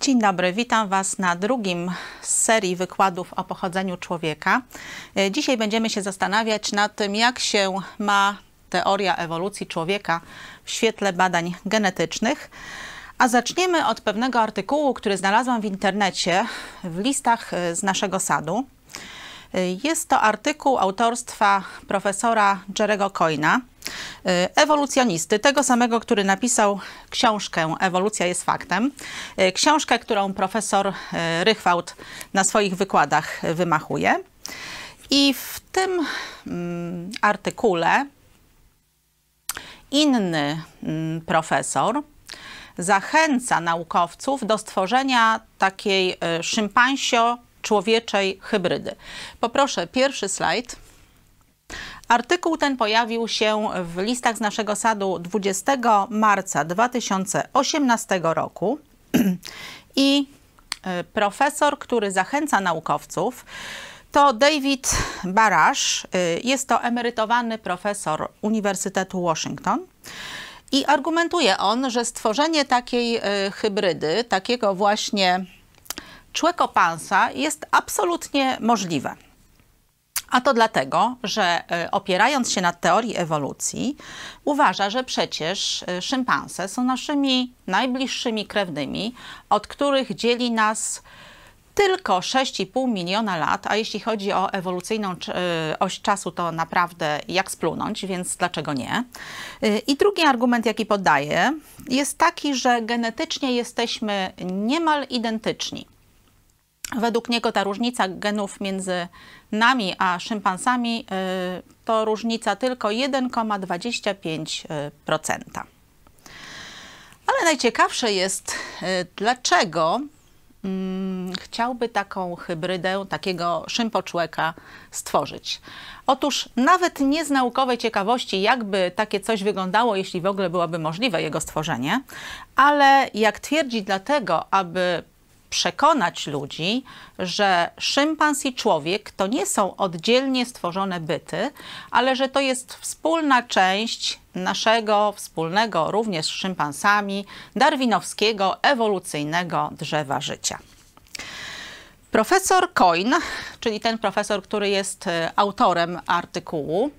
Dzień dobry, witam Was na drugim z serii wykładów o pochodzeniu człowieka. E, Dzisiaj będziemy się zastanawiać nad tym, jak się ma teoria ewolucji człowieka w świetle badań genetycznych. A zaczniemy od pewnego artykułu, który znalazłam w internecie w listach e, z naszego sadu. Jest to artykuł autorstwa profesora Jerego Coyna, e, ewolucjonisty, tego samego, który napisał książkę Ewolucja jest faktem. E, Książkę, którą profesor e, Rychwałd na swoich wykładach wymachuje. I w tym mm, artykule inny mm, profesor zachęca naukowców do stworzenia takiej e, szympansio-człowieczej hybrydy. Poproszę pierwszy slajd. Artykuł ten pojawił się w listach z naszego sadu 20 marca 2018 roku i e, profesor, który zachęca naukowców, to David Barash. Y, Jest to emerytowany profesor Uniwersytetu Washington. I argumentuje on, że stworzenie takiej y, hybrydy, takiego właśnie człekopansa jest absolutnie możliwe. A to dlatego, że y, opierając się na teorii ewolucji, uważa, że przecież y, szympanse są naszymi najbliższymi krewnymi, od których dzieli nas tylko 6,5 miliona lat, a jeśli chodzi o ewolucyjną y, oś czasu, to naprawdę jak splunąć, więc dlaczego nie? I drugi argument, jaki podaje, jest taki, że genetycznie jesteśmy niemal identyczni. Według niego ta różnica genów między nami a szympansami y, to różnica tylko 1,25%. Ale najciekawsze jest, y, dlaczego mm, chciałby taką hybrydę, takiego szympoczłeka stworzyć. Otóż nawet nie z naukowej ciekawości, jakby takie coś wyglądało, jeśli w ogóle byłoby możliwe jego stworzenie, ale jak twierdzi dlatego, aby przekonać ludzi, że szympans i człowiek to nie są oddzielnie stworzone byty, ale że to jest wspólna część naszego wspólnego również z szympansami darwinowskiego ewolucyjnego drzewa życia. Profesor Coyne, czyli ten profesor, który jest e, autorem artykułu,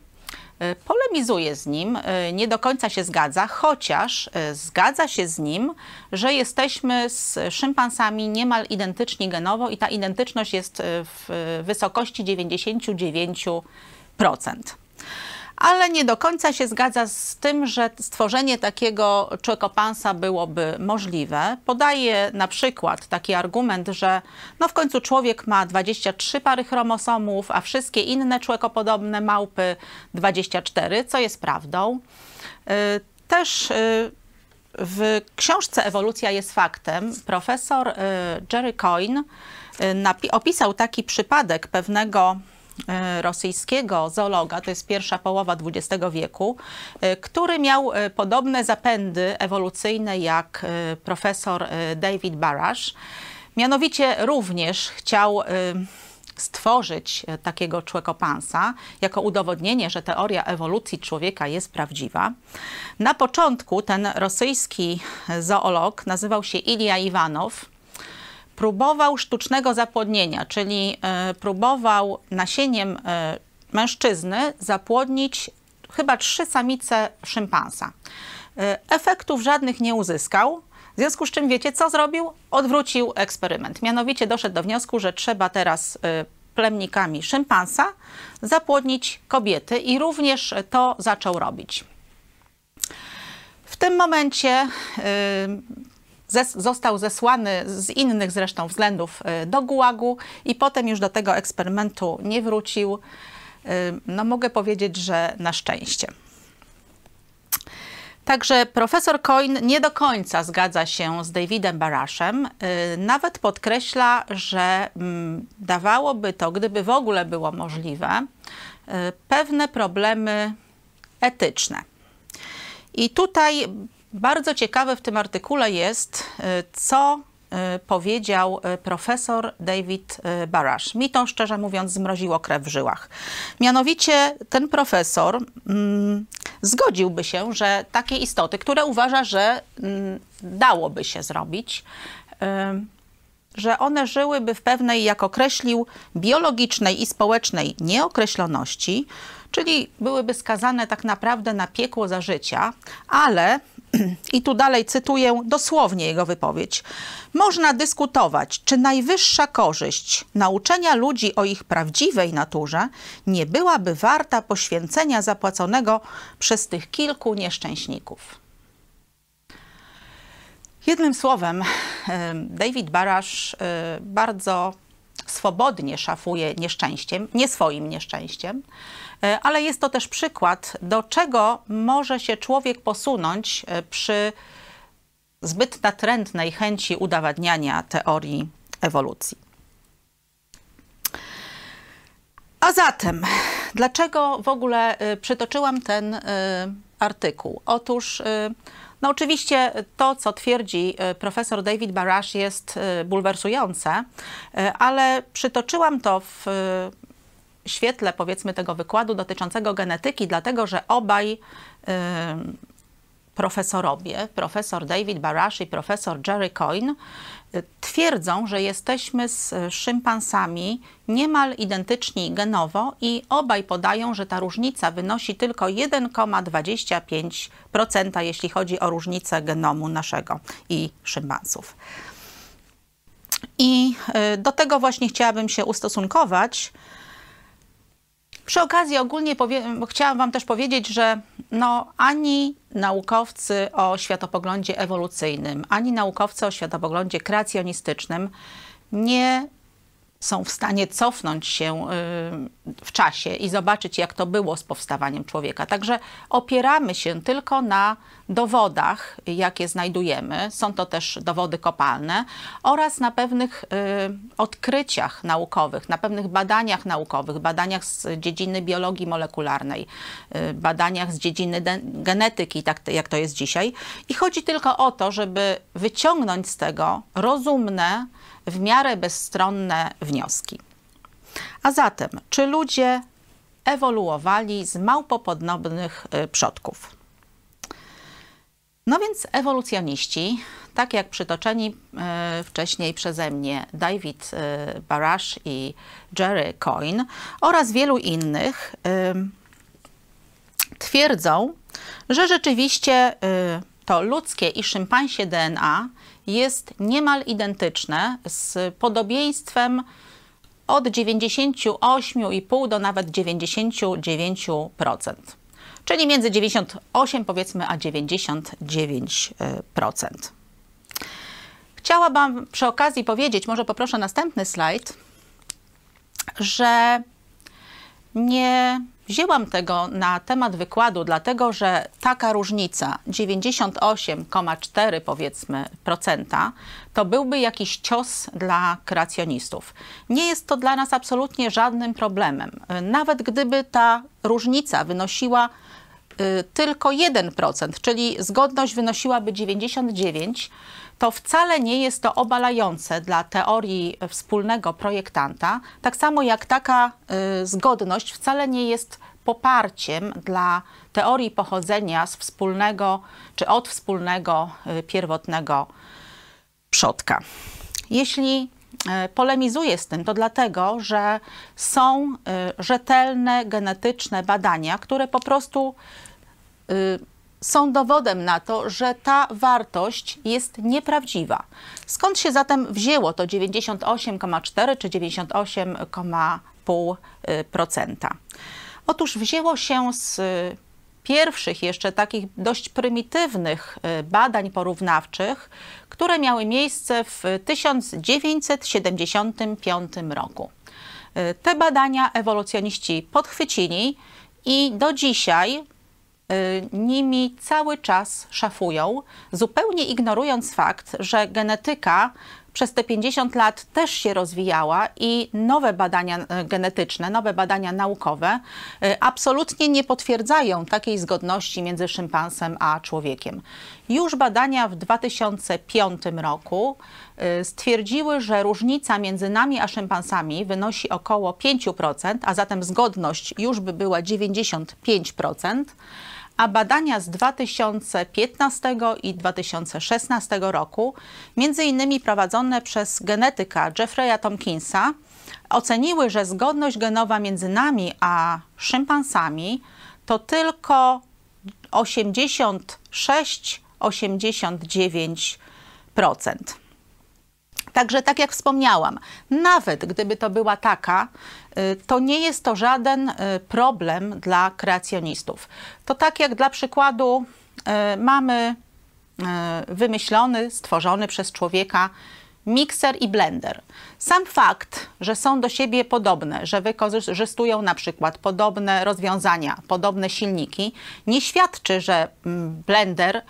polemizuje z nim, e, nie do końca się zgadza, chociaż e, zgadza się z nim, że jesteśmy z szympansami niemal identyczni genowo i ta identyczność jest e, w wysokości 99%. Ale nie do końca się zgadza z tym, że stworzenie takiego człekopansa byłoby możliwe. Podaje na przykład taki argument, że no w końcu człowiek ma 23 pary chromosomów, a wszystkie inne człekopodobne małpy 24, co jest prawdą. Y, Też y, w książce Ewolucja jest faktem profesor y, Jerry Coyne opisał taki przypadek pewnego rosyjskiego zoologa, to jest pierwsza połowa XX wieku, y, który miał y, podobne zapędy ewolucyjne jak profesor David Barash. Mianowicie również chciał stworzyć e, takiego człekopansa jako udowodnienie, że teoria ewolucji człowieka jest prawdziwa. Na początku ten rosyjski zoolog nazywał się Ilja Iwanow. Próbował sztucznego zapłodnienia, czyli e, próbował nasieniem e, mężczyzny zapłodnić chyba trzy samice szympansa. E, Efektów żadnych nie uzyskał. W związku z czym wiecie, co zrobił? Odwrócił eksperyment. Mianowicie doszedł do wniosku, że trzeba teraz plemnikami szympansa zapłodnić kobiety i również to zaczął robić. W tym momencie zes- został zesłany z innych zresztą względów y, do gułagu i potem już do tego eksperymentu nie wrócił. Y, No mogę powiedzieć, że na szczęście. Także profesor Coyne nie do końca zgadza się z Davidem Barashem. Yy, Nawet podkreśla, że mm, dawałoby to, gdyby w ogóle było możliwe, pewne problemy etyczne. I tutaj bardzo ciekawe w tym artykule jest, y, co y, powiedział y, profesor David Barash. Mi to szczerze mówiąc zmroziło krew w żyłach. Mianowicie ten profesor mm, zgodziłby się, że takie istoty, które uważa, że mm, dałoby się zrobić, że one żyłyby w pewnej, jak określił, biologicznej i społecznej nieokreśloności, czyli byłyby skazane tak naprawdę na piekło za życia, ale i tu dalej cytuję dosłownie jego wypowiedź. Można dyskutować, czy najwyższa korzyść nauczenia ludzi o ich prawdziwej naturze nie byłaby warta poświęcenia zapłaconego przez tych kilku nieszczęśników. Jednym słowem, David Barasz bardzo swobodnie szafuje nieszczęściem, nie swoim nieszczęściem, ale jest to też przykład, do czego może się człowiek posunąć e, przy zbyt natrętnej chęci udowadniania teorii ewolucji. A zatem, dlaczego w ogóle e, przytoczyłam ten artykuł? Otóż no oczywiście to, co twierdzi e, profesor David Barash jest e, bulwersujące, e, ale przytoczyłam to w świetle powiedzmy tego wykładu dotyczącego genetyki, dlatego że obaj profesorowie, profesor David Barash i profesor Jerry Coyne, twierdzą, że jesteśmy z szympansami niemal identyczni genowo i obaj podają, że ta różnica wynosi tylko 1,25%, jeśli chodzi o różnicę genomu naszego i szympansów. I y, do tego właśnie chciałabym się ustosunkować. Przy okazji ogólnie chciałam Wam też powiedzieć, że no, ani naukowcy o światopoglądzie ewolucyjnym, ani naukowcy o światopoglądzie kreacjonistycznym nie są w stanie cofnąć się y, w czasie i zobaczyć, jak to było z powstawaniem człowieka. Także opieramy się tylko na dowodach, jakie znajdujemy. Są to też dowody kopalne oraz na pewnych y, odkryciach naukowych, na pewnych badaniach naukowych, badaniach z dziedziny biologii molekularnej, y, badaniach z dziedziny genetyki, tak jak to jest dzisiaj. I chodzi tylko o to, żeby wyciągnąć z tego rozumne, w miarę bezstronne wnioski. A zatem, czy ludzie ewoluowali z małpopodobnych y, przodków? No więc ewolucjoniści, tak jak przytoczeni y, wcześniej przeze mnie David y, Barash i Jerry Coyne oraz wielu innych, twierdzą, że rzeczywiście to ludzkie i szympansie DNA jest niemal identyczne z podobieństwem od 98,5 do nawet 99%. Czyli między 98 powiedzmy a 99%. Chciałabym przy okazji powiedzieć, może poproszę następny slajd, że nie Wzięłam tego na temat wykładu, dlatego że taka różnica 98,4 powiedzmy procenta to byłby jakiś cios dla kreacjonistów. Nie jest to dla nas absolutnie żadnym problemem. Nawet gdyby ta różnica wynosiła y, tylko 1%, czyli zgodność wynosiłaby 99%, to wcale nie jest to obalające dla teorii wspólnego projektanta, tak samo jak taka y, zgodność wcale nie jest poparciem dla teorii pochodzenia z wspólnego czy od wspólnego y, pierwotnego przodka. Jeśli y, polemizuję z tym, to dlatego, że są rzetelne genetyczne badania, które po prostu są dowodem na to, że ta wartość jest nieprawdziwa. Skąd się zatem wzięło to 98,4 czy 98,5%? Otóż wzięło się z pierwszych jeszcze takich dość prymitywnych y, badań porównawczych, które miały miejsce w 1975 roku. Y, te badania ewolucjoniści podchwycili i do dzisiaj Y, nimi cały czas szafują, zupełnie ignorując fakt, że genetyka przez te 50 lat też się rozwijała i nowe badania y, genetyczne, nowe badania naukowe y, absolutnie nie potwierdzają takiej zgodności między szympansem a człowiekiem. Już badania w 2005 roku stwierdziły, że różnica między nami a szympansami wynosi około 5%, a zatem zgodność już by była 95% a badania z 2015 i 2016 roku, między innymi prowadzone przez genetyka Jeffreya Tomkinsa, oceniły, że zgodność genowa między nami a szympansami to tylko 86-89%. Także tak jak wspomniałam, nawet gdyby to była taka, y, to nie jest to żaden y, problem dla kreacjonistów. To tak jak dla przykładu y, mamy wymyślony, stworzony przez człowieka mikser i blender. Sam fakt, że są do siebie podobne, że wykorzystują na przykład podobne rozwiązania, podobne silniki, nie świadczy, że mm, blender, y,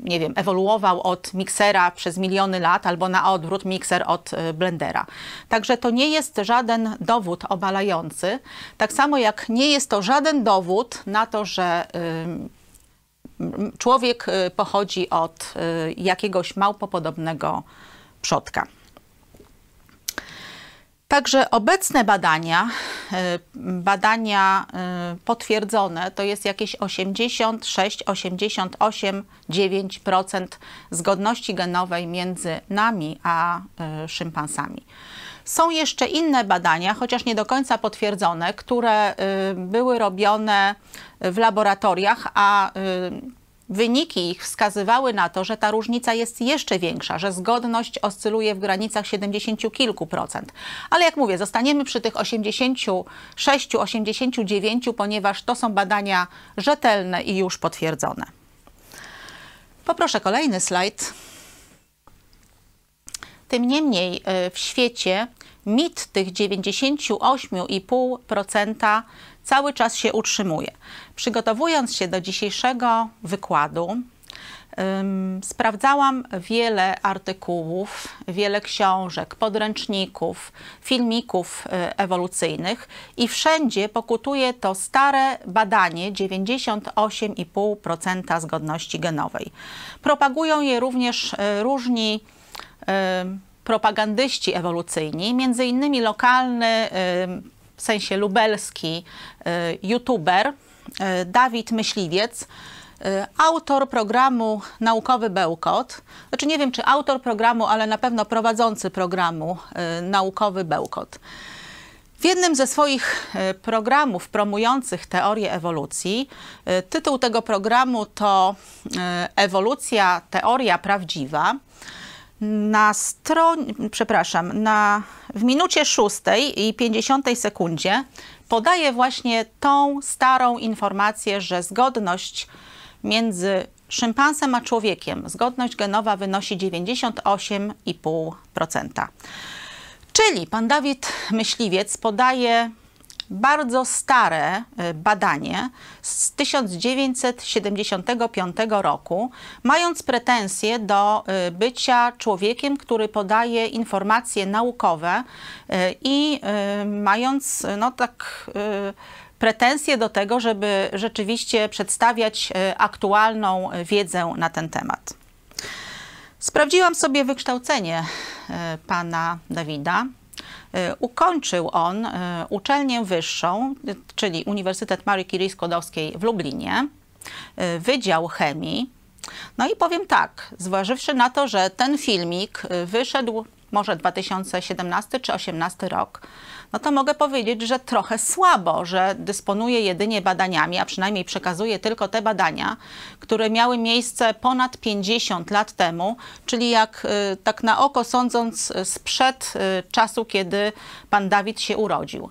nie wiem, ewoluował od miksera przez miliony lat albo na odwrót mikser od y, blendera. Także to nie jest żaden dowód obalający, tak samo jak nie jest to żaden dowód na to, że y, człowiek pochodzi od jakiegoś małpopodobnego przodka. Także obecne badania, e, badania e, potwierdzone, to jest jakieś 86, 88, 9% zgodności genowej między nami a e, szympansami. Są jeszcze inne badania, chociaż nie do końca potwierdzone, które były robione w laboratoriach, a Wyniki ich wskazywały na to, że ta różnica jest jeszcze większa, że zgodność oscyluje w granicach 70 kilku procent. Ale jak mówię, zostaniemy przy tych 86, 89, ponieważ to są badania rzetelne i już potwierdzone. Poproszę kolejny slajd. Tym niemniej y, w świecie mit tych 98,5% cały czas się utrzymuje. Przygotowując się do dzisiejszego wykładu, sprawdzałam wiele artykułów, wiele książek, podręczników, filmików y, ewolucyjnych i wszędzie pokutuje to stare badanie 98,5% zgodności genowej. Propagują je również y, różni propagandyści ewolucyjni, między innymi lokalny, w sensie lubelski, youtuber E, Dawid Myśliwiec, e, autor programu Naukowy Bełkot. Znaczy nie wiem, czy autor programu, ale na pewno prowadzący programu Naukowy Bełkot. W jednym ze swoich programów promujących teorię ewolucji, tytuł tego programu to Ewolucja, teoria prawdziwa. Na stronie, przepraszam, na, w minucie 6 i 50 sekundzie podaje właśnie tą starą informację, że zgodność między szympansem a człowiekiem, zgodność genowa wynosi 98,5%. Czyli pan Dawid Myśliwiec podaje bardzo stare e, badanie z 1975 roku, mając pretensje do e, bycia człowiekiem, który podaje informacje naukowe e, i mając no tak pretensje do tego, żeby rzeczywiście przedstawiać aktualną wiedzę na ten temat. Sprawdziłam sobie wykształcenie pana Dawida. E, ukończył on e, uczelnię wyższą, czyli Uniwersytet Marii Curie Skłodowskiej w Lublinie, e, Wydział Chemii. No i powiem tak, zważywszy na to, że ten filmik wyszedł może 2017 czy 2018 rok, no to mogę powiedzieć, że trochę słabo, że dysponuje jedynie badaniami, a przynajmniej przekazuje tylko te badania, które miały miejsce ponad 50 lat temu, czyli jak y, tak na oko sądząc sprzed y, czasu, kiedy pan Dawid się urodził.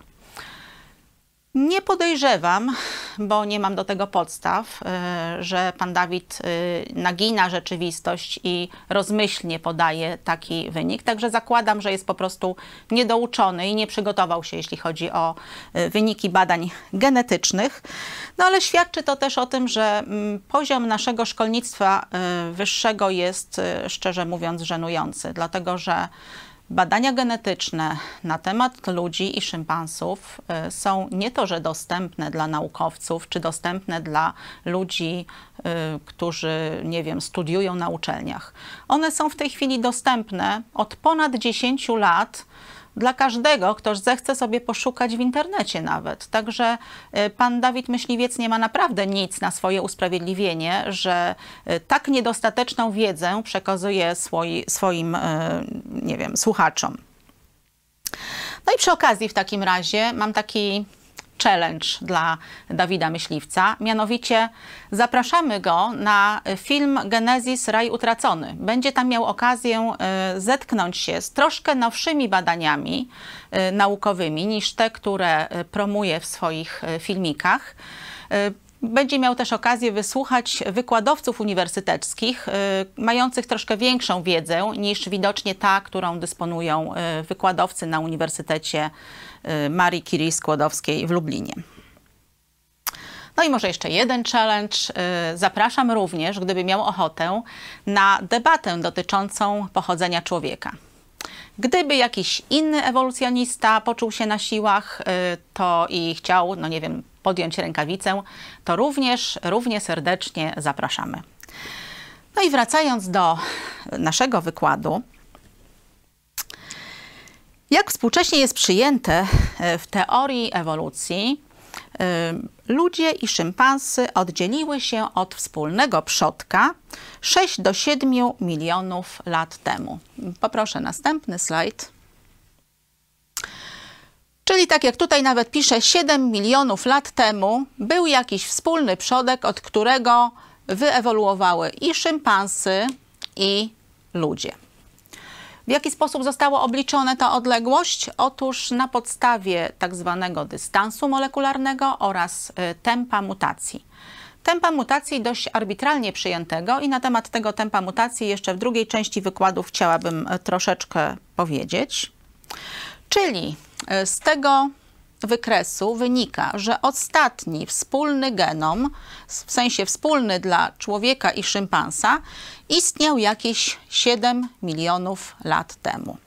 Nie podejrzewam, bo nie mam do tego podstaw, e, że pan Dawid e, nagina rzeczywistość i rozmyślnie podaje taki wynik. Także zakładam, że jest po prostu niedouczony i nie przygotował się, jeśli chodzi o e, wyniki badań genetycznych. No ale świadczy to też o tym, że mm, poziom naszego szkolnictwa wyższego jest, szczerze mówiąc, żenujący, dlatego że Badania genetyczne na temat ludzi i szympansów y, są nie to, że dostępne dla naukowców, czy dostępne dla ludzi, y, którzy, nie wiem, studiują na uczelniach. One są w tej chwili dostępne od ponad 10 lat dla każdego, kto zechce sobie poszukać w internecie nawet. Także y, pan Dawid Myśliwiec nie ma naprawdę nic na swoje usprawiedliwienie, że y, tak niedostateczną wiedzę przekazuje swoi, swoim, nie wiem, słuchaczom. No i przy okazji w takim razie mam taki challenge dla Dawida Myśliwca. Mianowicie zapraszamy go na film Genezis Raj Utracony. Będzie tam miał okazję e, zetknąć się z troszkę nowszymi badaniami e, naukowymi niż te, które e, promuje w swoich filmikach. Będzie miał też okazję wysłuchać wykładowców uniwersyteckich, mających troszkę większą wiedzę niż widocznie ta, którą dysponują wykładowcy na Uniwersytecie Y, Marii Curie Skłodowskiej w Lublinie. No i może jeszcze jeden challenge. Y, zapraszam również, gdyby miał ochotę, na debatę dotyczącą pochodzenia człowieka. Gdyby jakiś inny ewolucjonista poczuł się na siłach, y, to i chciał, no nie wiem, podjąć rękawicę, to również równie serdecznie zapraszamy. No i wracając do naszego wykładu, jak współcześnie jest przyjęte e, w teorii ewolucji, ludzie i szympansy oddzieliły się od wspólnego przodka 6 do 7 milionów lat temu. Poproszę następny slajd. Czyli tak jak tutaj nawet pisze, 7 milionów lat temu był jakiś wspólny przodek, od którego wyewoluowały i szympansy, i ludzie. W jaki sposób zostało obliczone ta odległość? Otóż na podstawie tak zwanego dystansu molekularnego oraz y, tempa mutacji. Tempa mutacji dość arbitralnie przyjętego i na temat tego tempa mutacji jeszcze w drugiej części wykładu chciałabym y, troszeczkę powiedzieć. Czyli y, z tego wykresu wynika, że ostatni wspólny genom, w sensie wspólny dla człowieka i szympansa, istniał jakieś 7 milionów lat temu.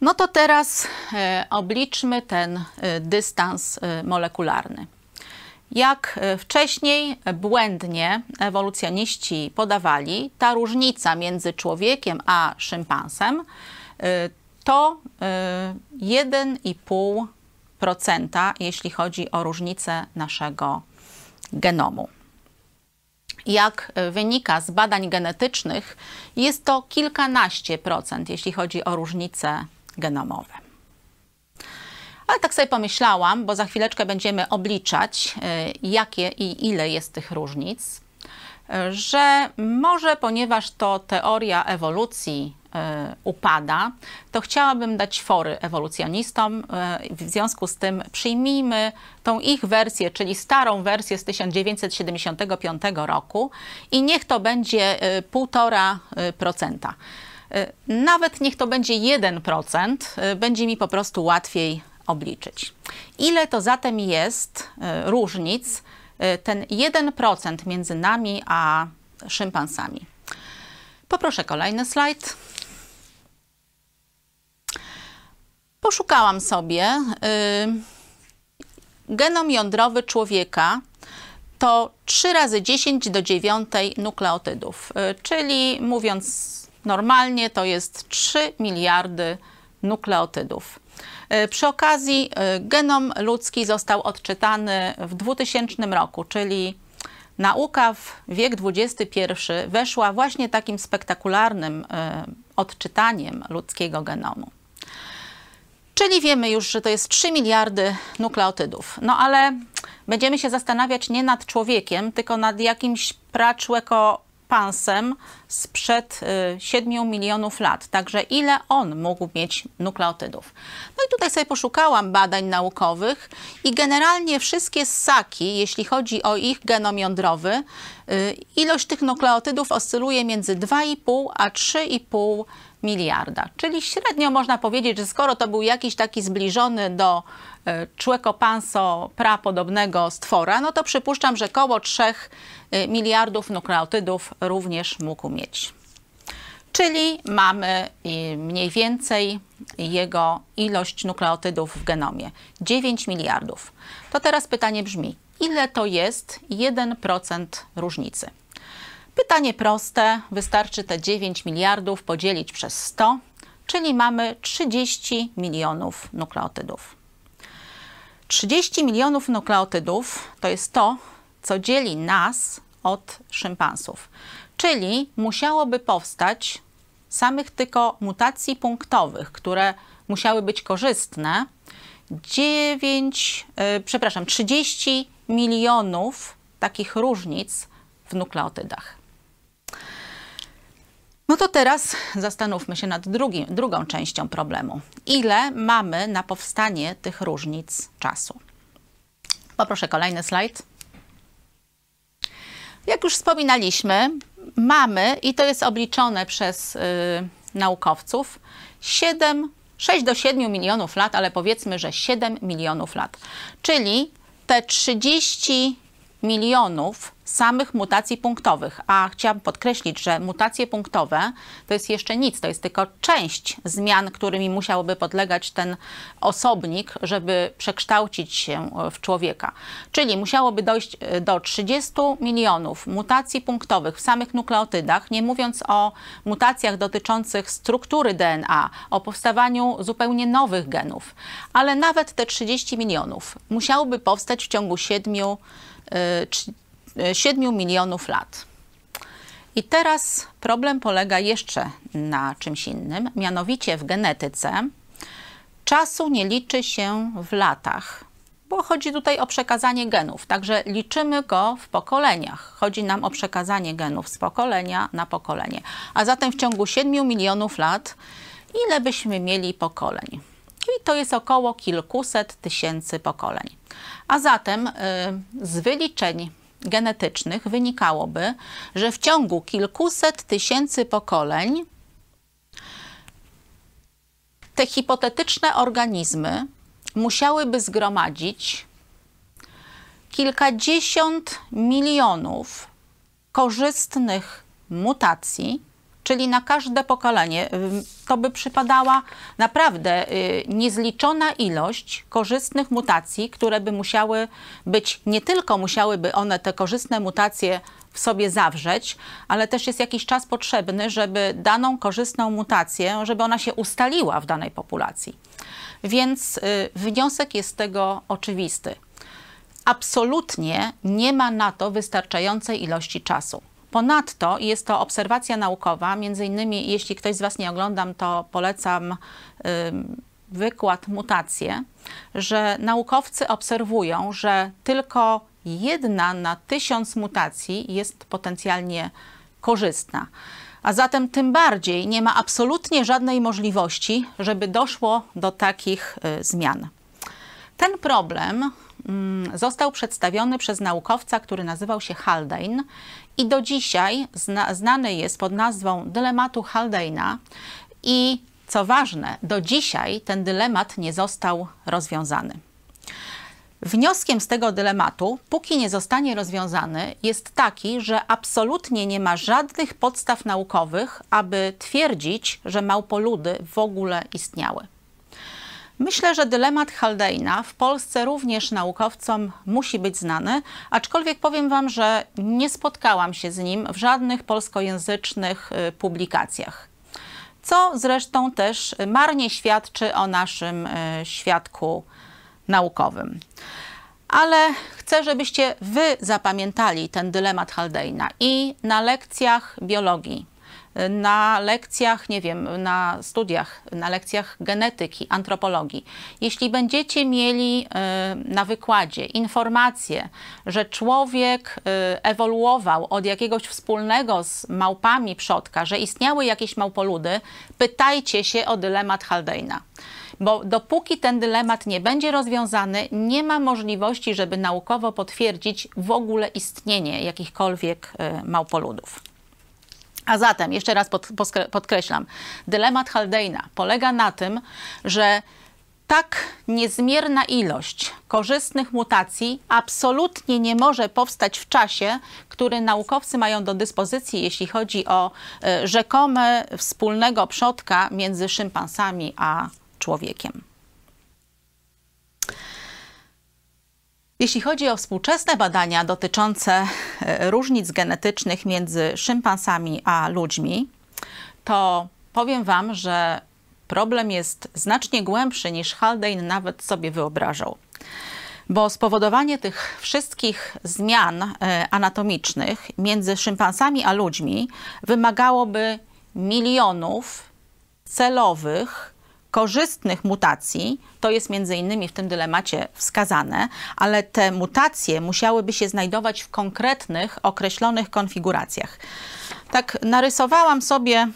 No to teraz e, obliczmy ten e, dystans e, molekularny. Jak wcześniej błędnie ewolucjoniści podawali, ta różnica między człowiekiem a szympansem to 1,5%, jeśli chodzi o różnicę naszego genomu. Jak wynika z badań genetycznych, jest to kilkanaście procent, jeśli chodzi o różnice genomowe. Ale tak sobie pomyślałam, bo za chwileczkę będziemy obliczać, y, jakie i ile jest tych różnic, że może ponieważ to teoria ewolucji E, upada, to chciałabym dać fory ewolucjonistom. E, w związku z tym przyjmijmy tą ich wersję, czyli starą wersję z 1975 roku i niech to będzie 1,5%. E, nawet niech to będzie 1%, będzie mi po prostu łatwiej obliczyć. Ile to zatem jest różnic, ten 1% między nami a szympansami? Poproszę kolejny slajd. Poszukałam sobie. Y, genom jądrowy człowieka to 3 razy 10 do 9 nukleotydów, y, czyli mówiąc normalnie to jest 3 miliardy nukleotydów. Y, przy okazji genom ludzki został odczytany w 2000 roku, czyli nauka w wiek XXI weszła właśnie takim spektakularnym odczytaniem ludzkiego genomu. Czyli wiemy już, że to jest 3 miliardy nukleotydów. No ale będziemy się zastanawiać nie nad człowiekiem, tylko nad jakimś praczłekopansem sprzed 7 y, milionów lat. Także ile on mógł mieć nukleotydów. No i tutaj sobie poszukałam badań naukowych i generalnie wszystkie ssaki, jeśli chodzi o ich genom jądrowy, y, ilość tych nukleotydów oscyluje między 2,5 a 3,5 miliarda. Czyli średnio można powiedzieć, że skoro to był jakiś taki zbliżony do e, człekopanso prapodobnego stwora, no to przypuszczam, że około 3 e, miliardów nukleotydów również mógł mieć. Czyli mamy mniej więcej jego ilość nukleotydów w genomie 9 miliardów. To teraz pytanie brzmi, ile to jest 1% różnicy? Pytanie proste, wystarczy te 9 miliardów podzielić przez 100, czyli mamy 30 milionów nukleotydów. 30 milionów nukleotydów to jest to, co dzieli nas od szympansów. Czyli musiałoby powstać samych tylko mutacji punktowych, które musiały być korzystne, 9, yy, przepraszam, 30 milionów takich różnic w nukleotydach. No to teraz zastanówmy się nad drugim, drugą częścią problemu. Ile mamy na powstanie tych różnic czasu? Poproszę kolejny slajd. Jak już wspominaliśmy, mamy, i to jest obliczone przez y, naukowców, 7, 6 do 7 milionów lat, ale powiedzmy, że 7 milionów lat. Czyli te 30 milionów samych mutacji punktowych. A chciałam podkreślić, że mutacje punktowe to jest jeszcze nic, to jest tylko część zmian, którymi musiałby podlegać ten osobnik, żeby przekształcić się w człowieka. Czyli musiałoby dojść e, do 30 milionów mutacji punktowych w samych nukleotydach, nie mówiąc o mutacjach dotyczących struktury DNA, o powstawaniu zupełnie nowych genów. Ale nawet te 30 milionów musiałoby powstać w ciągu 7 7 milionów lat. I teraz problem polega jeszcze na czymś innym, mianowicie w genetyce czasu nie liczy się w latach, bo chodzi tutaj o przekazanie genów, także liczymy go w pokoleniach. Chodzi nam o przekazanie genów z pokolenia na pokolenie. A zatem w ciągu 7 milionów lat ile byśmy mieli pokoleń? I to jest około kilkuset tysięcy pokoleń. A zatem y, z wyliczeń genetycznych wynikałoby, że w ciągu kilkuset tysięcy pokoleń te hipotetyczne organizmy musiałyby zgromadzić kilkadziesiąt milionów korzystnych mutacji, czyli na każde pokolenie. To by przypadała naprawdę y, niezliczona ilość korzystnych mutacji, które by musiały być, nie tylko musiałyby one te korzystne mutacje w sobie zawrzeć, ale też jest jakiś czas potrzebny, żeby daną korzystną mutację, żeby ona się ustaliła w danej populacji. Więc y, wniosek jest z tego oczywisty. Absolutnie nie ma na to wystarczającej ilości czasu. Ponadto jest to obserwacja naukowa, między innymi jeśli ktoś z Was nie oglądam, to polecam wykład mutacje, że naukowcy obserwują, że tylko jedna na tysiąc mutacji jest potencjalnie korzystna. A zatem tym bardziej nie ma absolutnie żadnej możliwości, żeby doszło do takich y, zmian. Ten problem został przedstawiony przez naukowca, który nazywał się Haldane i do dzisiaj zna, znany jest pod nazwą dylematu Haldane'a i co ważne, do dzisiaj ten dylemat nie został rozwiązany. Wnioskiem z tego dylematu, póki nie zostanie rozwiązany, jest taki, że absolutnie nie ma żadnych podstaw naukowych, aby twierdzić, że małpoludy w ogóle istniały. Myślę, że dylemat Haldane'a w Polsce również naukowcom musi być znany, aczkolwiek powiem Wam, że nie spotkałam się z nim w żadnych polskojęzycznych y, publikacjach. Co zresztą też marnie świadczy o naszym y, świadku naukowym. Ale chcę, żebyście Wy zapamiętali ten dylemat Haldane'a i na lekcjach biologii na lekcjach, nie wiem, na studiach, na lekcjach genetyki, antropologii. Jeśli będziecie mieli e, na wykładzie informację, że człowiek e, ewoluował od jakiegoś wspólnego z małpami przodka, że istniały jakieś małpoludy, pytajcie się o dylemat Haldane'a bo dopóki ten dylemat nie będzie rozwiązany, nie ma możliwości, żeby naukowo potwierdzić w ogóle istnienie jakichkolwiek e, małpoludów. A zatem, jeszcze raz pod, podkreślam, dylemat Haldane'a polega na tym, że tak niezmierna ilość korzystnych mutacji absolutnie nie może powstać w czasie, który naukowcy mają do dyspozycji, jeśli chodzi o y, rzekome wspólnego przodka między szympansami a człowiekiem. Jeśli chodzi o współczesne badania dotyczące e, różnic genetycznych między szympansami a ludźmi, to powiem Wam, że problem jest znacznie głębszy niż Haldane nawet sobie wyobrażał. Bo spowodowanie tych wszystkich zmian e, anatomicznych między szympansami a ludźmi wymagałoby milionów celowych, korzystnych mutacji, to jest między innymi w tym dylemacie wskazane, ale te mutacje musiałyby się znajdować w konkretnych, określonych konfiguracjach. Tak narysowałam sobie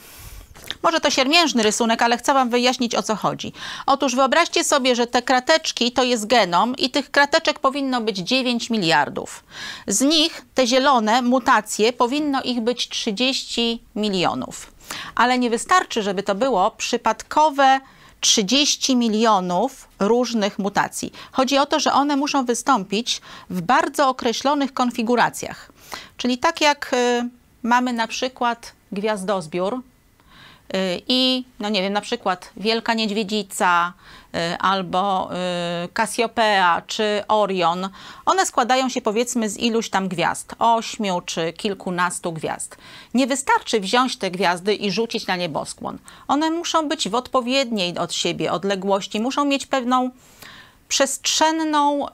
może to siermiężny rysunek, ale chcę Wam wyjaśnić o co chodzi. Otóż wyobraźcie sobie, że te krateczki to jest genom i tych krateczek powinno być 9 miliardów. Z nich te zielone mutacje powinno ich być 30 milionów. Ale nie wystarczy, żeby to było przypadkowe 30 milionów różnych mutacji. Chodzi o to, że one muszą wystąpić w bardzo określonych konfiguracjach. Czyli tak jak y, mamy na przykład gwiazdozbiór, Y, i, no nie wiem, na przykład Wielka Niedźwiedzica albo Cassiopeia y, czy Orion, one składają się powiedzmy z iluś tam gwiazd, ośmiu czy kilkunastu gwiazd. Nie wystarczy wziąć te gwiazdy i rzucić na nieboskłon. One muszą być w odpowiedniej od siebie odległości, muszą mieć pewną przestrzenną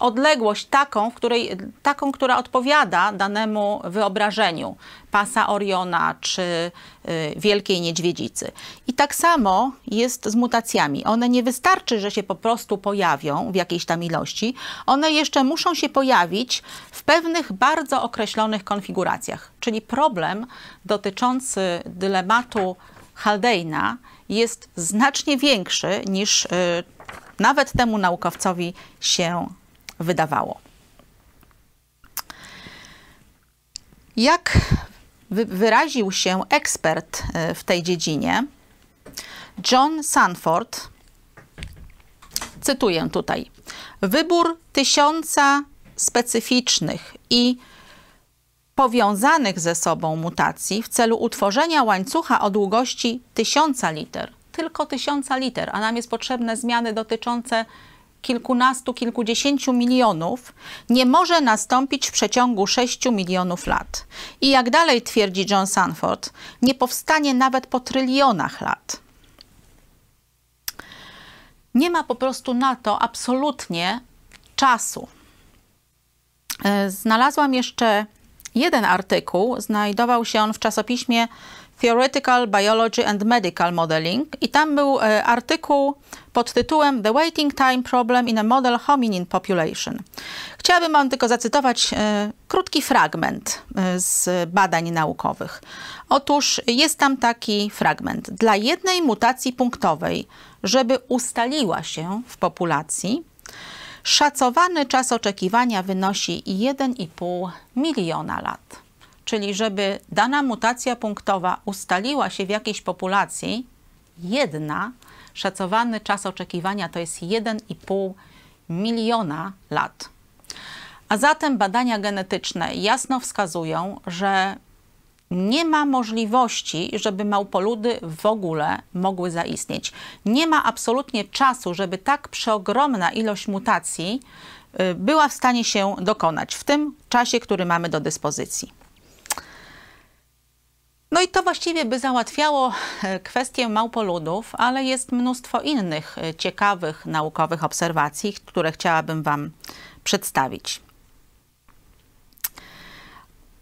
odległość taką, w której, taką, która odpowiada danemu wyobrażeniu pasa Oriona czy y, Wielkiej Niedźwiedzicy. I tak samo jest z mutacjami. One nie wystarczy, że się po prostu pojawią w jakiejś tam ilości, one jeszcze muszą się pojawić w pewnych bardzo określonych konfiguracjach. Czyli problem dotyczący dylematu Haldeina jest znacznie większy niż y, nawet temu naukowcowi się wydawało. Jak wyraził się ekspert e, w tej dziedzinie, John Sanford, cytuję tutaj, wybór tysiąca specyficznych i powiązanych ze sobą mutacji w celu utworzenia łańcucha o długości tysiąca liter, tylko tysiąca liter, a nam jest potrzebne zmiany dotyczące kilkunastu, kilkudziesięciu milionów nie może nastąpić w przeciągu 6 milionów lat. I jak dalej twierdzi John Sanford, nie powstanie nawet po trylionach lat. Nie ma po prostu na to absolutnie czasu. E, znalazłam jeszcze jeden artykuł, znajdował się on w czasopiśmie Theoretical Biology and Medical Modeling i tam był e, artykuł pod tytułem The Waiting Time Problem in a Model Hominin Population. Chciałabym Wam tylko zacytować e, krótki fragment e, z badań naukowych. Otóż jest tam taki fragment. Dla jednej mutacji punktowej, żeby ustaliła się w populacji, szacowany czas oczekiwania wynosi 1,5 miliona lat. Czyli żeby dana mutacja punktowa ustaliła się w jakiejś populacji, jedna, szacowany czas oczekiwania to jest 1,5 miliona lat. A zatem badania genetyczne jasno wskazują, że nie ma możliwości, żeby małpoludy w ogóle mogły zaistnieć. Nie ma absolutnie czasu, żeby tak przeogromna ilość mutacji y, była w stanie się dokonać w tym czasie, który mamy do dyspozycji. No i to właściwie by załatwiało e, kwestię małpoludów, ale jest mnóstwo innych e, ciekawych naukowych obserwacji, które chciałabym Wam przedstawić.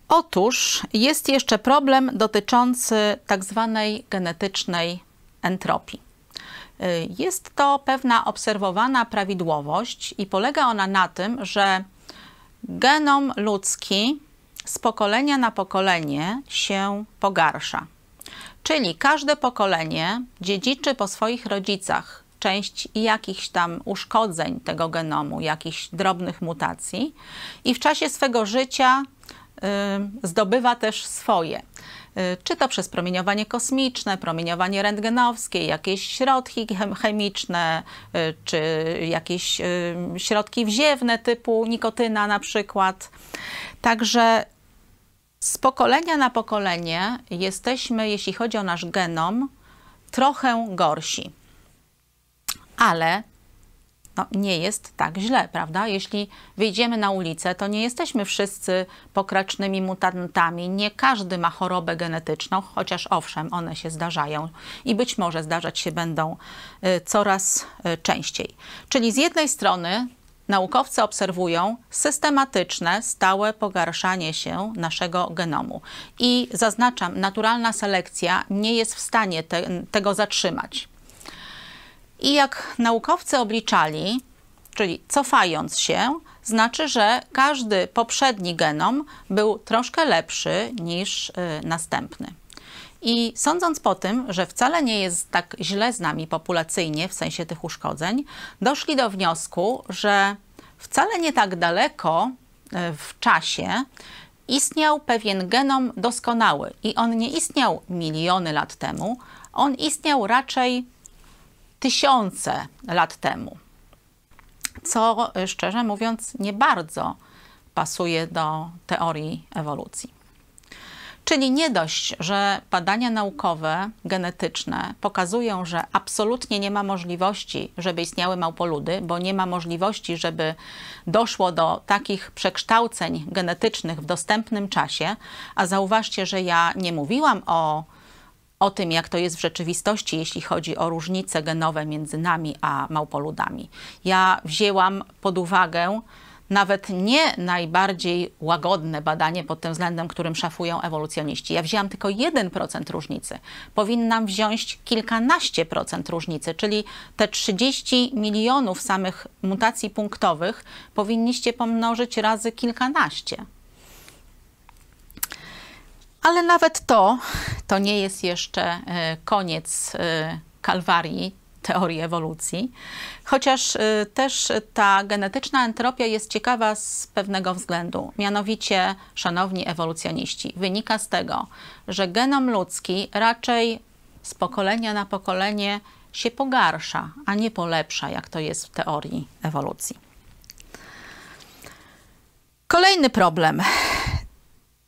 Otóż jest jeszcze problem dotyczący tak zwanej genetycznej entropii. E, jest to pewna obserwowana prawidłowość i polega ona na tym, że genom ludzki z pokolenia na pokolenie się pogarsza. Czyli każde pokolenie dziedziczy po swoich rodzicach część jakichś tam uszkodzeń tego genomu, jakichś drobnych mutacji i w czasie swego życia y, zdobywa też swoje. Y, czy to przez promieniowanie kosmiczne, promieniowanie rentgenowskie, jakieś środki chemiczne, y, czy jakieś y, środki wziewne typu nikotyna na przykład. Także z pokolenia na pokolenie jesteśmy, jeśli chodzi o nasz genom, trochę gorsi. Ale no, nie jest tak źle, prawda? Jeśli wyjdziemy na ulicę, to nie jesteśmy wszyscy pokracznymi mutantami. Nie każdy ma chorobę genetyczną, chociaż owszem, one się zdarzają i być może zdarzać się będą y, coraz y, częściej. Czyli z jednej strony naukowcy obserwują systematyczne, stałe pogarszanie się naszego genomu. I zaznaczam, naturalna selekcja nie jest w stanie te, tego zatrzymać. I jak naukowcy obliczali, czyli cofając się, znaczy, że każdy poprzedni genom był troszkę lepszy niż y, następny. I sądząc po tym, że wcale nie jest tak źle z nami populacyjnie w sensie tych uszkodzeń, doszli do wniosku, że wcale nie tak daleko y, w czasie istniał pewien genom doskonały. I on nie istniał miliony lat temu, on istniał raczej tysiące lat temu. Co szczerze mówiąc nie bardzo pasuje do teorii ewolucji. Czyli nie dość, że badania naukowe, genetyczne pokazują, że absolutnie nie ma możliwości, żeby istniały małpoludy, bo nie ma możliwości, żeby doszło do takich przekształceń genetycznych w dostępnym czasie. A zauważcie, że ja nie mówiłam o o tym, jak to jest w rzeczywistości, jeśli chodzi o różnice genowe między nami a małpoludami. Ja wzięłam pod uwagę nawet nie najbardziej łagodne badanie pod tym względem, którym szafują ewolucjoniści. Ja wzięłam tylko 1% różnicy. Powinnam wziąć kilkanaście procent różnicy, czyli te 30 milionów samych mutacji punktowych powinniście pomnożyć razy kilkanaście. Ale nawet to, to nie jest jeszcze e, koniec e, kalwarii teorii ewolucji, chociaż e, też ta genetyczna entropia jest ciekawa z pewnego względu. Mianowicie, szanowni ewolucjoniści, wynika z tego, że genom ludzki raczej z pokolenia na pokolenie się pogarsza, a nie polepsza, jak to jest w teorii ewolucji. Kolejny problem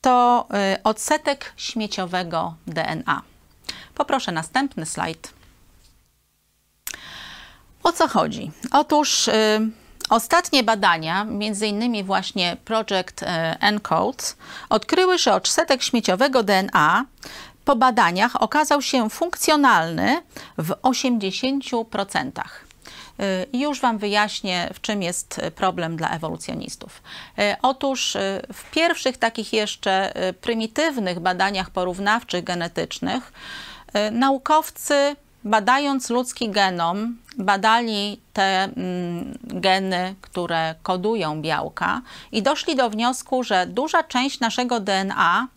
to y, odsetek śmieciowego DNA. Poproszę następny slajd. O co chodzi? Otóż y, ostatnie badania, między innymi właśnie Project y, ENCODE, odkryły, że odsetek śmieciowego DNA po badaniach okazał się funkcjonalny w 80%. Y, już Wam wyjaśnię, w czym jest problem dla ewolucjonistów. Otóż w pierwszych takich jeszcze prymitywnych badaniach porównawczych genetycznych naukowcy badając ludzki genom, badali te mm, geny, które kodują białka i doszli do wniosku, że duża część naszego DNA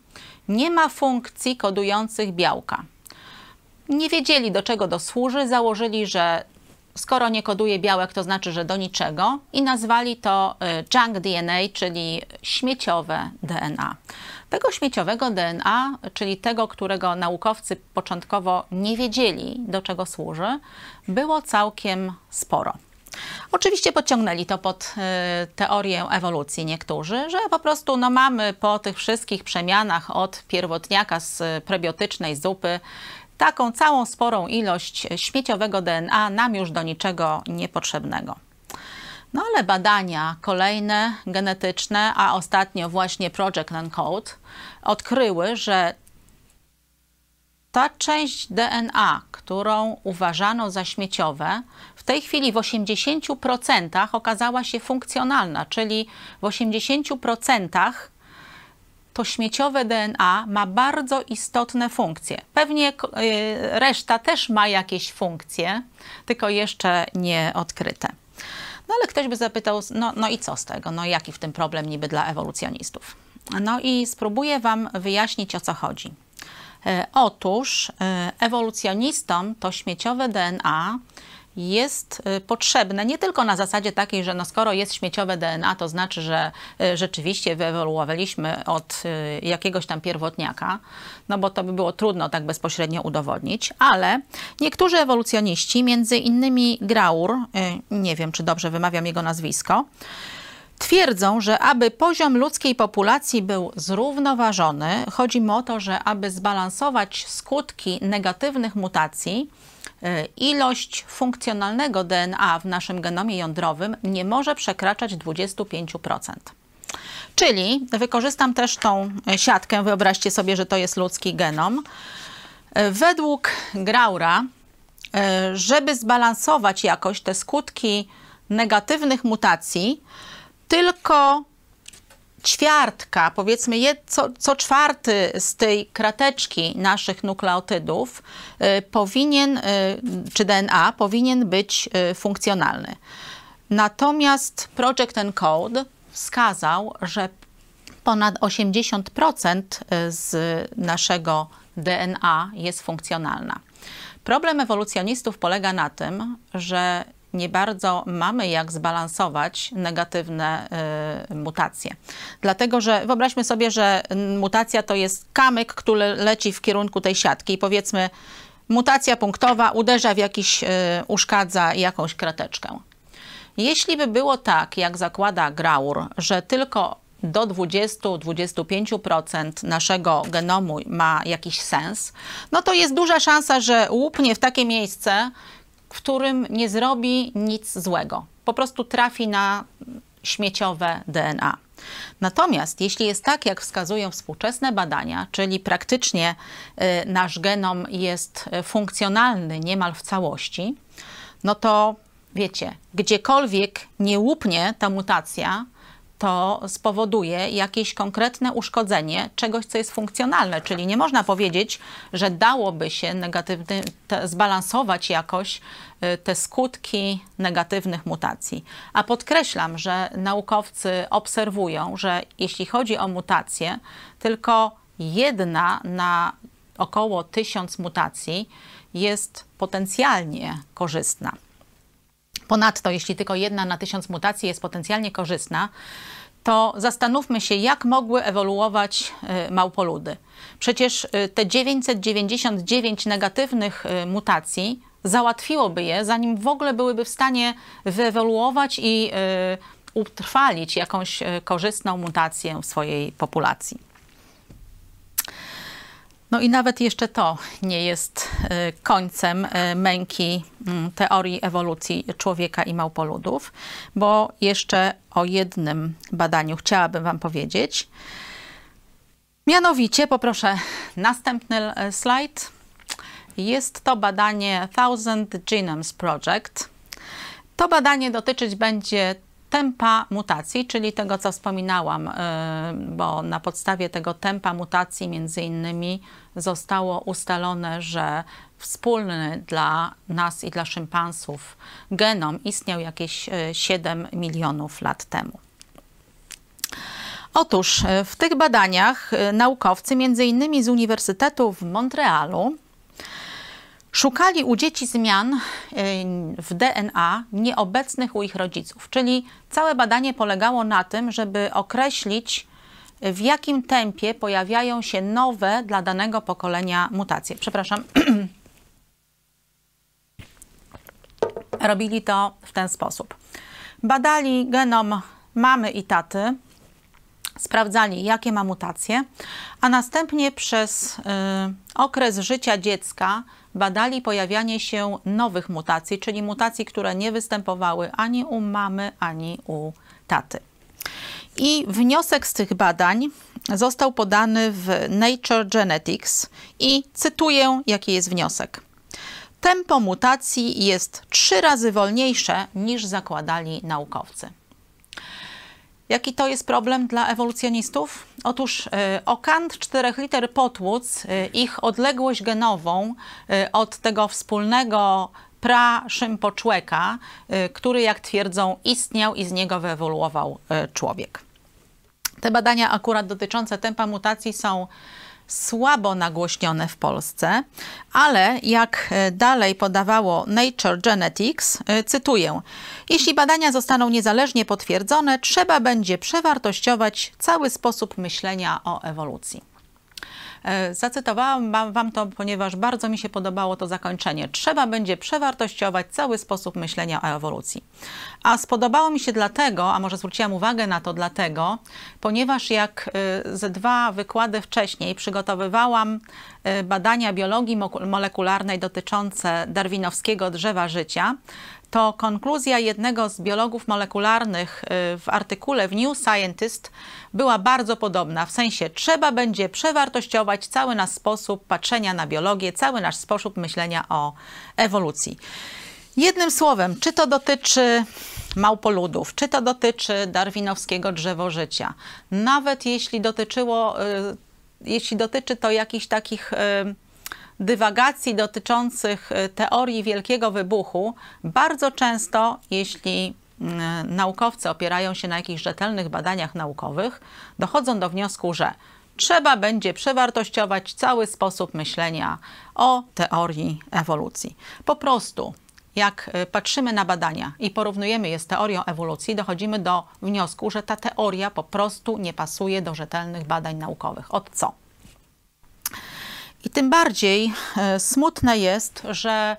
nie ma funkcji kodujących białka. Nie wiedzieli, do czego to służy, założyli, że skoro nie koduje białek, to znaczy, że do niczego i nazwali to y, junk DNA, czyli śmieciowe DNA. Tego śmieciowego DNA, czyli tego, którego naukowcy początkowo nie wiedzieli, do czego służy, było całkiem sporo. Oczywiście podciągnęli to pod y, teorię ewolucji niektórzy, że po prostu no, mamy po tych wszystkich przemianach od pierwotniaka z prebiotycznej zupy taką całą sporą ilość śmieciowego DNA nam już do niczego niepotrzebnego. No ale badania kolejne genetyczne, a ostatnio właśnie Project Uncode odkryły, że ta część DNA, którą uważano za śmieciowe, w tej chwili w 80% okazała się funkcjonalna, czyli w 80% to śmieciowe DNA ma bardzo istotne funkcje. Pewnie y, reszta też ma jakieś funkcje, tylko jeszcze nie odkryte. No ale ktoś by zapytał, no, no i co z tego? No jaki w tym problem niby dla ewolucjonistów? No i spróbuję Wam wyjaśnić, o co chodzi. E, otóż e, ewolucjonistom to śmieciowe DNA jest y, potrzebne nie tylko na zasadzie takiej, że no skoro jest śmieciowe DNA, to znaczy, że y, rzeczywiście wyewoluowaliśmy od y, jakiegoś tam pierwotniaka, no bo to by było trudno tak bezpośrednio udowodnić, ale niektórzy ewolucjoniści, między innymi Graur, nie wiem czy dobrze wymawiam jego nazwisko, Twierdzą, że aby poziom ludzkiej populacji był zrównoważony, chodzi mi o to, że aby zbalansować skutki negatywnych mutacji, ilość funkcjonalnego DNA w naszym genomie jądrowym nie może przekraczać 25%. Czyli wykorzystam też tą siatkę, wyobraźcie sobie, że to jest ludzki genom. Według Graura, żeby zbalansować jakoś te skutki negatywnych mutacji, tylko ćwiartka, powiedzmy co, co czwarty z tej krateczki naszych nukleotydów y, powinien, y, czy DNA powinien być y, funkcjonalny. Natomiast Project Encode wskazał, że ponad 80% z naszego DNA jest funkcjonalna. Problem ewolucjonistów polega na tym, że nie bardzo mamy jak zbalansować negatywne y, mutacje. Dlatego, że wyobraźmy sobie, że mutacja to jest kamyk, który leci w kierunku tej siatki i powiedzmy mutacja punktowa uderza w jakiś, y, uszkadza jakąś krateczkę. Jeśli by było tak, jak zakłada Graur, że tylko do 20-25% naszego genomu ma jakiś sens, no to jest duża szansa, że łupnie w takie miejsce, którym nie zrobi nic złego. Po prostu trafi na śmieciowe DNA. Natomiast jeśli jest tak, jak wskazują współczesne badania, czyli praktycznie y, nasz genom jest funkcjonalny niemal w całości, no to wiecie, gdziekolwiek nie łupnie ta mutacja, to spowoduje jakieś konkretne uszkodzenie czegoś, co jest funkcjonalne. Czyli nie można powiedzieć, że dałoby się negatywny, te, zbalansować jakoś y, te skutki negatywnych mutacji. A podkreślam, że naukowcy obserwują, że jeśli chodzi o mutacje, tylko jedna na około tysiąc mutacji jest potencjalnie korzystna. Ponadto, jeśli tylko jedna na tysiąc mutacji jest potencjalnie korzystna, to zastanówmy się, jak mogły ewoluować y, małpoludy. Przecież y, te 999 negatywnych y, mutacji załatwiłoby je, zanim w ogóle byłyby w stanie wyewoluować i utrwalić jakąś korzystną mutację w swojej populacji. No i nawet jeszcze to nie jest e, końcem e, męki mm, teorii ewolucji człowieka i małpoludów, bo jeszcze o jednym badaniu chciałabym Wam powiedzieć. Mianowicie, poproszę następny e, slajd. Jest to badanie Thousand Genomes Project. To badanie dotyczyć będzie tempa mutacji, czyli tego, co wspominałam, y, bo na podstawie tego tempa mutacji między innymi zostało ustalone, że wspólny dla nas i dla szympansów genom istniał jakieś 7 y, milionów lat temu. Otóż y, w tych badaniach naukowcy, między innymi z Uniwersytetu w Montrealu, Szukali u dzieci zmian y, w DNA nieobecnych u ich rodziców, czyli całe badanie polegało na tym, żeby określić, w jakim tempie pojawiają się nowe dla danego pokolenia mutacje. Przepraszam. Robili to w ten sposób. Badali genom mamy i taty, sprawdzali, jakie ma mutacje, a następnie przez y, okres życia dziecka badali pojawianie się nowych mutacji, czyli mutacji, które nie występowały ani u mamy, ani u taty. I wniosek z tych badań został podany w Nature Genetics i cytuję, jaki jest wniosek. Tempo mutacji jest trzy razy wolniejsze niż zakładali naukowcy. Jaki to jest problem dla ewolucjonistów? Otóż y, o kant czterech liter potłuc, y, ich odległość genową y, od tego wspólnego pra-szympoczłeka, który jak twierdzą istniał i z niego wyewoluował człowiek. Te badania akurat dotyczące tempa mutacji są słabo nagłośnione w Polsce, ale jak e, dalej podawało Nature Genetics, e, cytuję: Jeśli badania zostaną niezależnie potwierdzone, trzeba będzie przewartościować cały sposób myślenia o ewolucji. E, zacytowałam wam to, ponieważ bardzo mi się podobało to zakończenie. Trzeba będzie przewartościować cały sposób myślenia o ewolucji. A spodobało mi się dlatego, a może zwróciłam uwagę na to dlatego, ponieważ jak e, ze dwa wykłady wcześniej przygotowywałam e, badania biologii molekularnej dotyczące darwinowskiego drzewa życia, to konkluzja jednego z biologów molekularnych y, w artykule w New Scientist była bardzo podobna. W sensie trzeba będzie przewartościować cały nasz sposób patrzenia na biologię, cały nasz sposób myślenia o ewolucji. Jednym słowem, czy to dotyczy małpoludów, czy to dotyczy darwinowskiego drzewożycia, nawet jeśli dotyczyło, y, jeśli dotyczy to jakichś takich y, dywagacji dotyczących e, teorii wielkiego wybuchu, bardzo często, jeśli mm, naukowcy opierają się na jakichś rzetelnych badaniach naukowych, dochodzą do wniosku, że trzeba będzie przewartościować cały sposób myślenia o teorii ewolucji. Po prostu jak e, patrzymy na badania i porównujemy je z teorią ewolucji, dochodzimy do wniosku, że ta teoria po prostu nie pasuje do rzetelnych badań naukowych. Od co? I tym bardziej e, smutne jest, że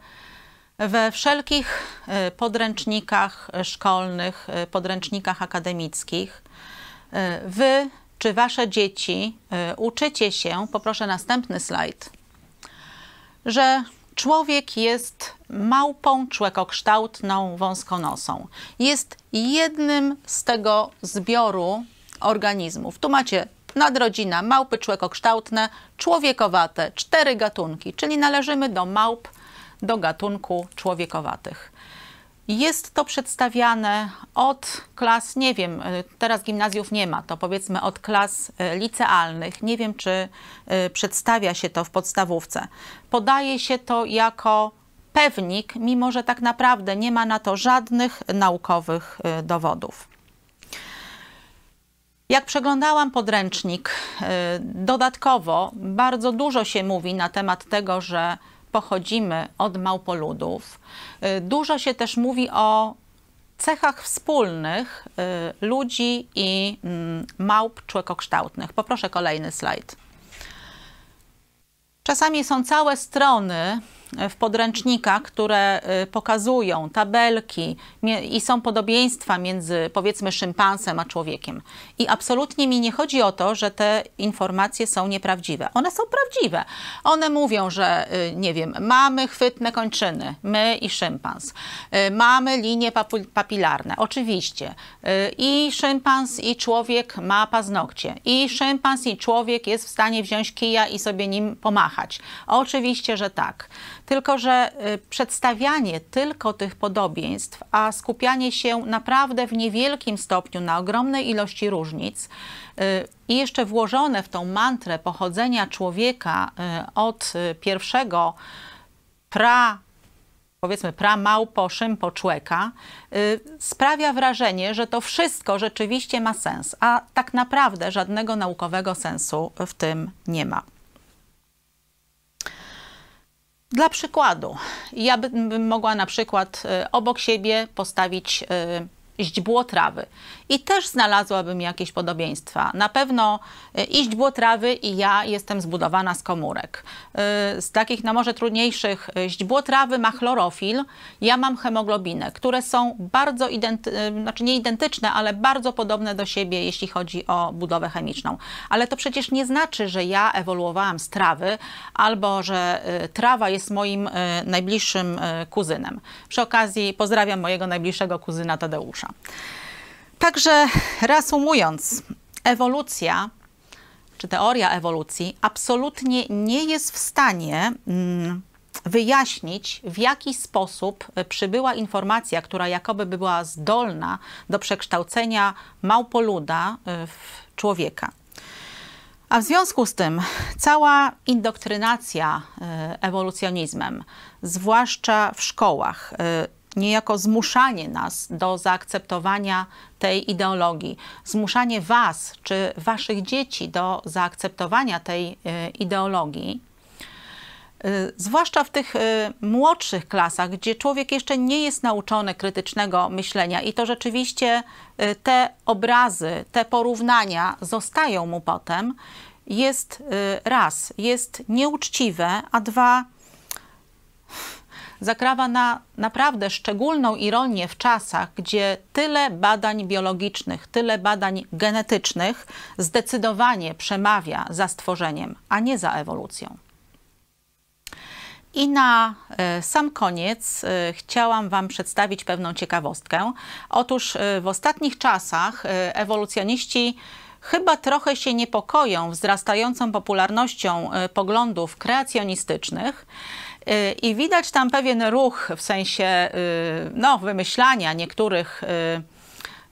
we wszelkich e, podręcznikach szkolnych, e, podręcznikach akademickich, wy czy wasze dzieci uczycie się, poproszę następny slajd, że człowiek jest małpą człekokształtną, wąskonosą. Jest jednym z tego zbioru organizmów. Tu macie nadrodzina małpy człekokształtne, człowiekowate, cztery gatunki, czyli należymy do małp, do gatunku człowiekowatych. Jest to przedstawiane od klas, nie wiem, y, teraz gimnazjów nie ma, to powiedzmy od klas y, licealnych. Nie wiem, czy y, przedstawia się to w podstawówce. Podaje się to jako pewnik, mimo że tak naprawdę nie ma na to żadnych naukowych dowodów. Jak przeglądałam podręcznik, y, dodatkowo bardzo dużo się mówi na temat tego, że pochodzimy od małpoludów. Y, dużo się też mówi o cechach wspólnych y, ludzi i mm, małp człekokształtnych. Poproszę kolejny slajd. Czasami są całe strony w podręcznikach, które y, pokazują tabelki i są podobieństwa między powiedzmy szympansem a człowiekiem. I absolutnie mi nie chodzi o to, że te informacje są nieprawdziwe. One są prawdziwe. One mówią, że y, nie wiem, mamy chwytne kończyny, my i szympans. Y, mamy linie papilarne, oczywiście. I szympans i człowiek ma paznokcie. I szympans i człowiek jest w stanie wziąć kija i sobie nim pomachać. Oczywiście, że tak. Tylko, że y, przedstawianie tylko tych podobieństw, a skupianie się naprawdę w niewielkim stopniu na ogromnej ilości różnic y, i jeszcze włożone w tą mantrę pochodzenia człowieka y, od pierwszego pra powiedzmy pra-małpo, szympo człeka, sprawia wrażenie, że to wszystko rzeczywiście ma sens, a tak naprawdę żadnego naukowego sensu w tym nie ma. Dla przykładu, ja bym mogła na przykład y, obok siebie postawić y, źdźbło trawy. I też znalazłabym jakieś podobieństwa. Na pewno e, źdźbło trawy i ja jestem zbudowana z komórek. E, z takich no może trudniejszych źdźbło trawy ma chlorofil, ja mam hemoglobinę, które są bardzo, identy- znaczy nie identyczne, ale bardzo podobne do siebie, jeśli chodzi o budowę chemiczną. Ale to przecież nie znaczy, że ja ewoluowałam z trawy albo że trawa jest moim najbliższym kuzynem. Przy okazji pozdrawiam mojego najbliższego kuzyna Tadeusza. Także reasumując, ewolucja czy teoria ewolucji absolutnie nie jest w stanie mm, wyjaśnić, w jaki sposób przybyła informacja, która jakoby była zdolna do przekształcenia małpoluda y, w człowieka. A w związku z tym cała indoktrynacja y, ewolucjonizmem, zwłaszcza w szkołach, y, niejako zmuszanie nas do zaakceptowania tej ideologii, zmuszanie Was czy Waszych dzieci do zaakceptowania tej e, ideologii, e, zwłaszcza w tych e, młodszych klasach, gdzie człowiek jeszcze nie jest nauczony krytycznego myślenia i to rzeczywiście te obrazy, te porównania zostają mu potem jest raz, jest nieuczciwe, a dwa zakrawa na naprawdę szczególną ironię w czasach, gdzie tyle badań biologicznych, tyle badań genetycznych zdecydowanie przemawia za stworzeniem, a nie za ewolucją. I na e, sam koniec e, chciałam Wam przedstawić pewną ciekawostkę. Otóż e, w ostatnich czasach ewolucjoniści chyba trochę się niepokoją wzrastającą popularnością poglądów kreacjonistycznych. I widać tam pewien ruch w sensie no, wymyślania niektórych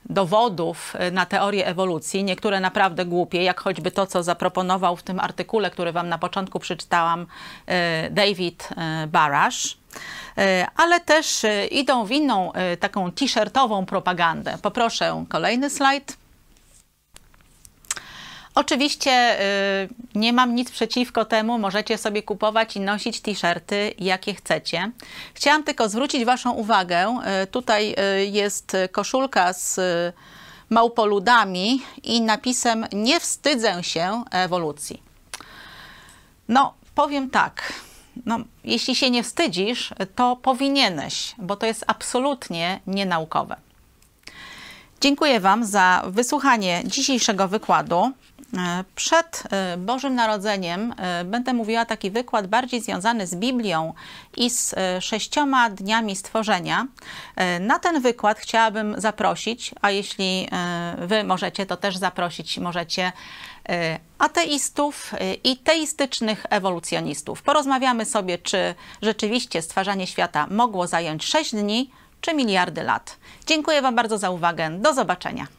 dowodów y, na teorię ewolucji, niektóre naprawdę głupie, jak choćby to, co zaproponował w tym artykule, który Wam na początku przeczytałam, y, David y, Barash ale też idą w inną taką t-shirtową propagandę. Poproszę kolejny slajd. Oczywiście y, nie mam nic przeciwko temu, możecie sobie kupować i nosić t-shirty, jakie chcecie. Chciałam tylko zwrócić Waszą uwagę, y, tutaj y, jest koszulka z małpoludami i napisem nie wstydzę się ewolucji. No, powiem tak, no, jeśli się nie wstydzisz, to powinieneś, bo to jest absolutnie nienaukowe. Dziękuję Wam za wysłuchanie dzisiejszego wykładu. E, przed e, Bożym Narodzeniem e, będę mówiła taki wykład bardziej związany z Biblią i z sześcioma dniami stworzenia. Na ten wykład chciałabym zaprosić, a jeśli Wy możecie, to też zaprosić możecie ateistów i teistycznych ewolucjonistów. Porozmawiamy sobie, czy rzeczywiście stwarzanie świata mogło zająć 6 dni, czy miliardy lat. Dziękuję Wam bardzo za uwagę. Do zobaczenia.